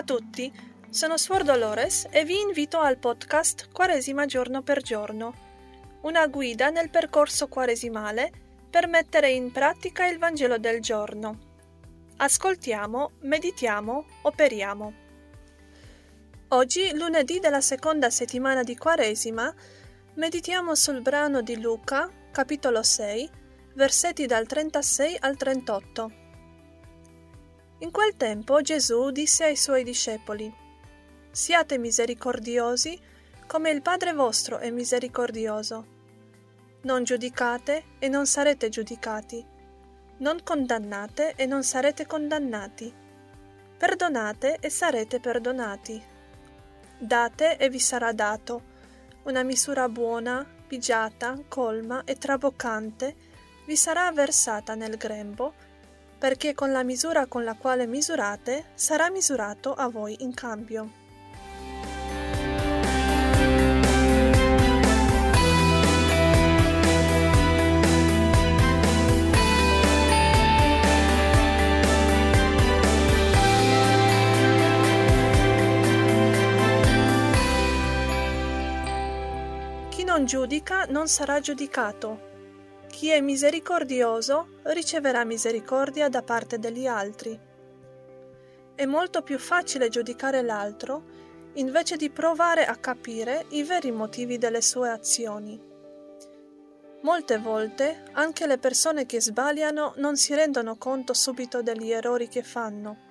a tutti, sono Suor Dolores e vi invito al podcast Quaresima giorno per giorno, una guida nel percorso quaresimale per mettere in pratica il Vangelo del giorno. Ascoltiamo, meditiamo, operiamo. Oggi, lunedì della seconda settimana di Quaresima, meditiamo sul brano di Luca, capitolo 6, versetti dal 36 al 38. In quel tempo Gesù disse ai suoi discepoli, Siate misericordiosi come il Padre vostro è misericordioso. Non giudicate e non sarete giudicati. Non condannate e non sarete condannati. Perdonate e sarete perdonati. Date e vi sarà dato. Una misura buona, pigiata, colma e traboccante vi sarà versata nel grembo perché con la misura con la quale misurate sarà misurato a voi in cambio. Chi non giudica non sarà giudicato chi è misericordioso riceverà misericordia da parte degli altri. È molto più facile giudicare l'altro invece di provare a capire i veri motivi delle sue azioni. Molte volte anche le persone che sbagliano non si rendono conto subito degli errori che fanno.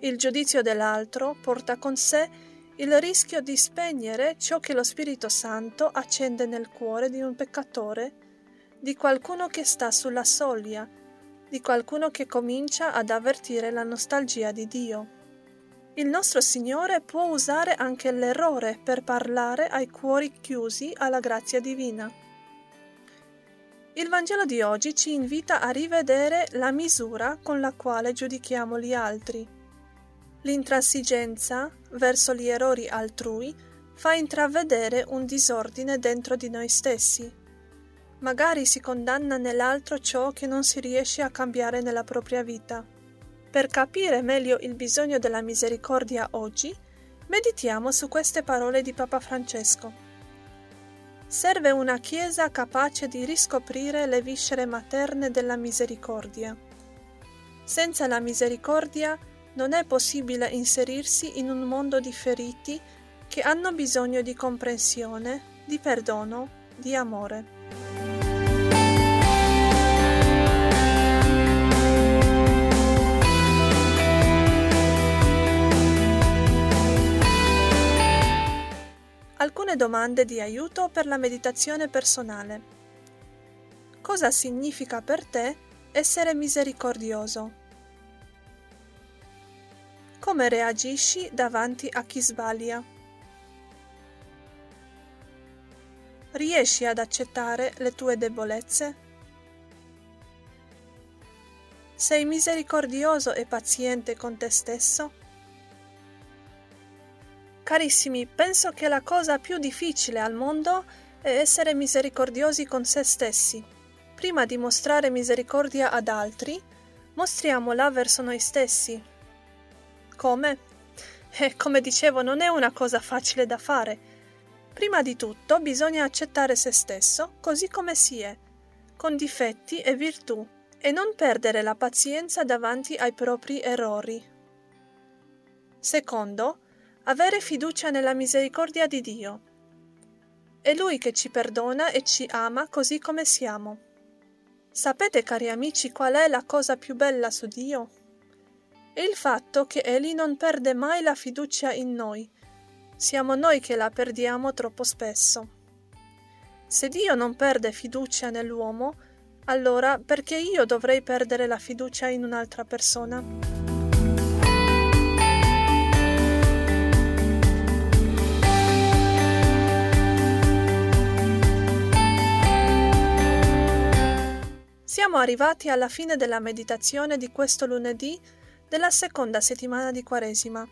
Il giudizio dell'altro porta con sé il rischio di spegnere ciò che lo Spirito Santo accende nel cuore di un peccatore di qualcuno che sta sulla soglia, di qualcuno che comincia ad avvertire la nostalgia di Dio. Il nostro Signore può usare anche l'errore per parlare ai cuori chiusi alla grazia divina. Il Vangelo di oggi ci invita a rivedere la misura con la quale giudichiamo gli altri. L'intransigenza verso gli errori altrui fa intravedere un disordine dentro di noi stessi magari si condanna nell'altro ciò che non si riesce a cambiare nella propria vita. Per capire meglio il bisogno della misericordia oggi, meditiamo su queste parole di Papa Francesco. Serve una Chiesa capace di riscoprire le viscere materne della misericordia. Senza la misericordia non è possibile inserirsi in un mondo di feriti che hanno bisogno di comprensione, di perdono, di amore. Domande di aiuto per la meditazione personale. Cosa significa per te essere misericordioso? Come reagisci davanti a chi sbaglia? Riesci ad accettare le tue debolezze? Sei misericordioso e paziente con te stesso? Carissimi, penso che la cosa più difficile al mondo è essere misericordiosi con se stessi. Prima di mostrare misericordia ad altri, mostriamola verso noi stessi. Come? Eh, come dicevo, non è una cosa facile da fare. Prima di tutto bisogna accettare se stesso così come si è, con difetti e virtù, e non perdere la pazienza davanti ai propri errori. Secondo, avere fiducia nella misericordia di Dio. È Lui che ci perdona e ci ama così come siamo. Sapete, cari amici, qual è la cosa più bella su Dio? È il fatto che Egli non perde mai la fiducia in noi. Siamo noi che la perdiamo troppo spesso. Se Dio non perde fiducia nell'uomo, allora perché io dovrei perdere la fiducia in un'altra persona? Siamo arrivati alla fine della meditazione di questo lunedì della seconda settimana di Quaresima.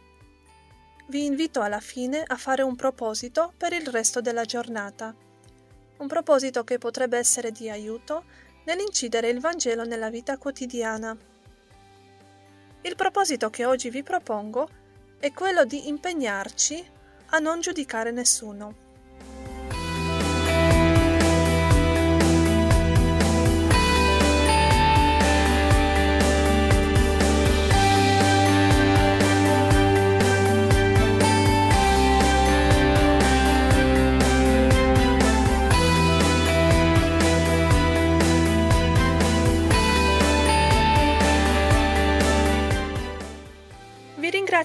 Vi invito alla fine a fare un proposito per il resto della giornata. Un proposito che potrebbe essere di aiuto nell'incidere il Vangelo nella vita quotidiana. Il proposito che oggi vi propongo è quello di impegnarci a non giudicare nessuno.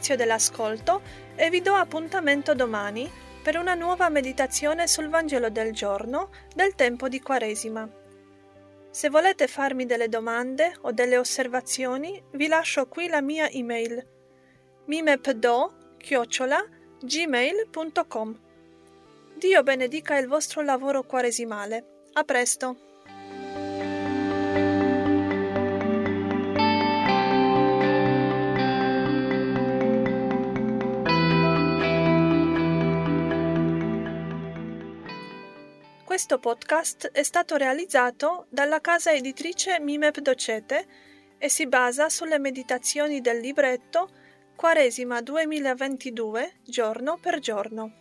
Ringrazio dell'ascolto e vi do appuntamento domani per una nuova meditazione sul Vangelo del giorno del tempo di Quaresima. Se volete farmi delle domande o delle osservazioni, vi lascio qui la mia email mimepdo-gmail.com Dio benedica il vostro lavoro quaresimale. A presto! Questo podcast è stato realizzato dalla casa editrice Mimep Docete e si basa sulle meditazioni del libretto Quaresima 2022 giorno per giorno.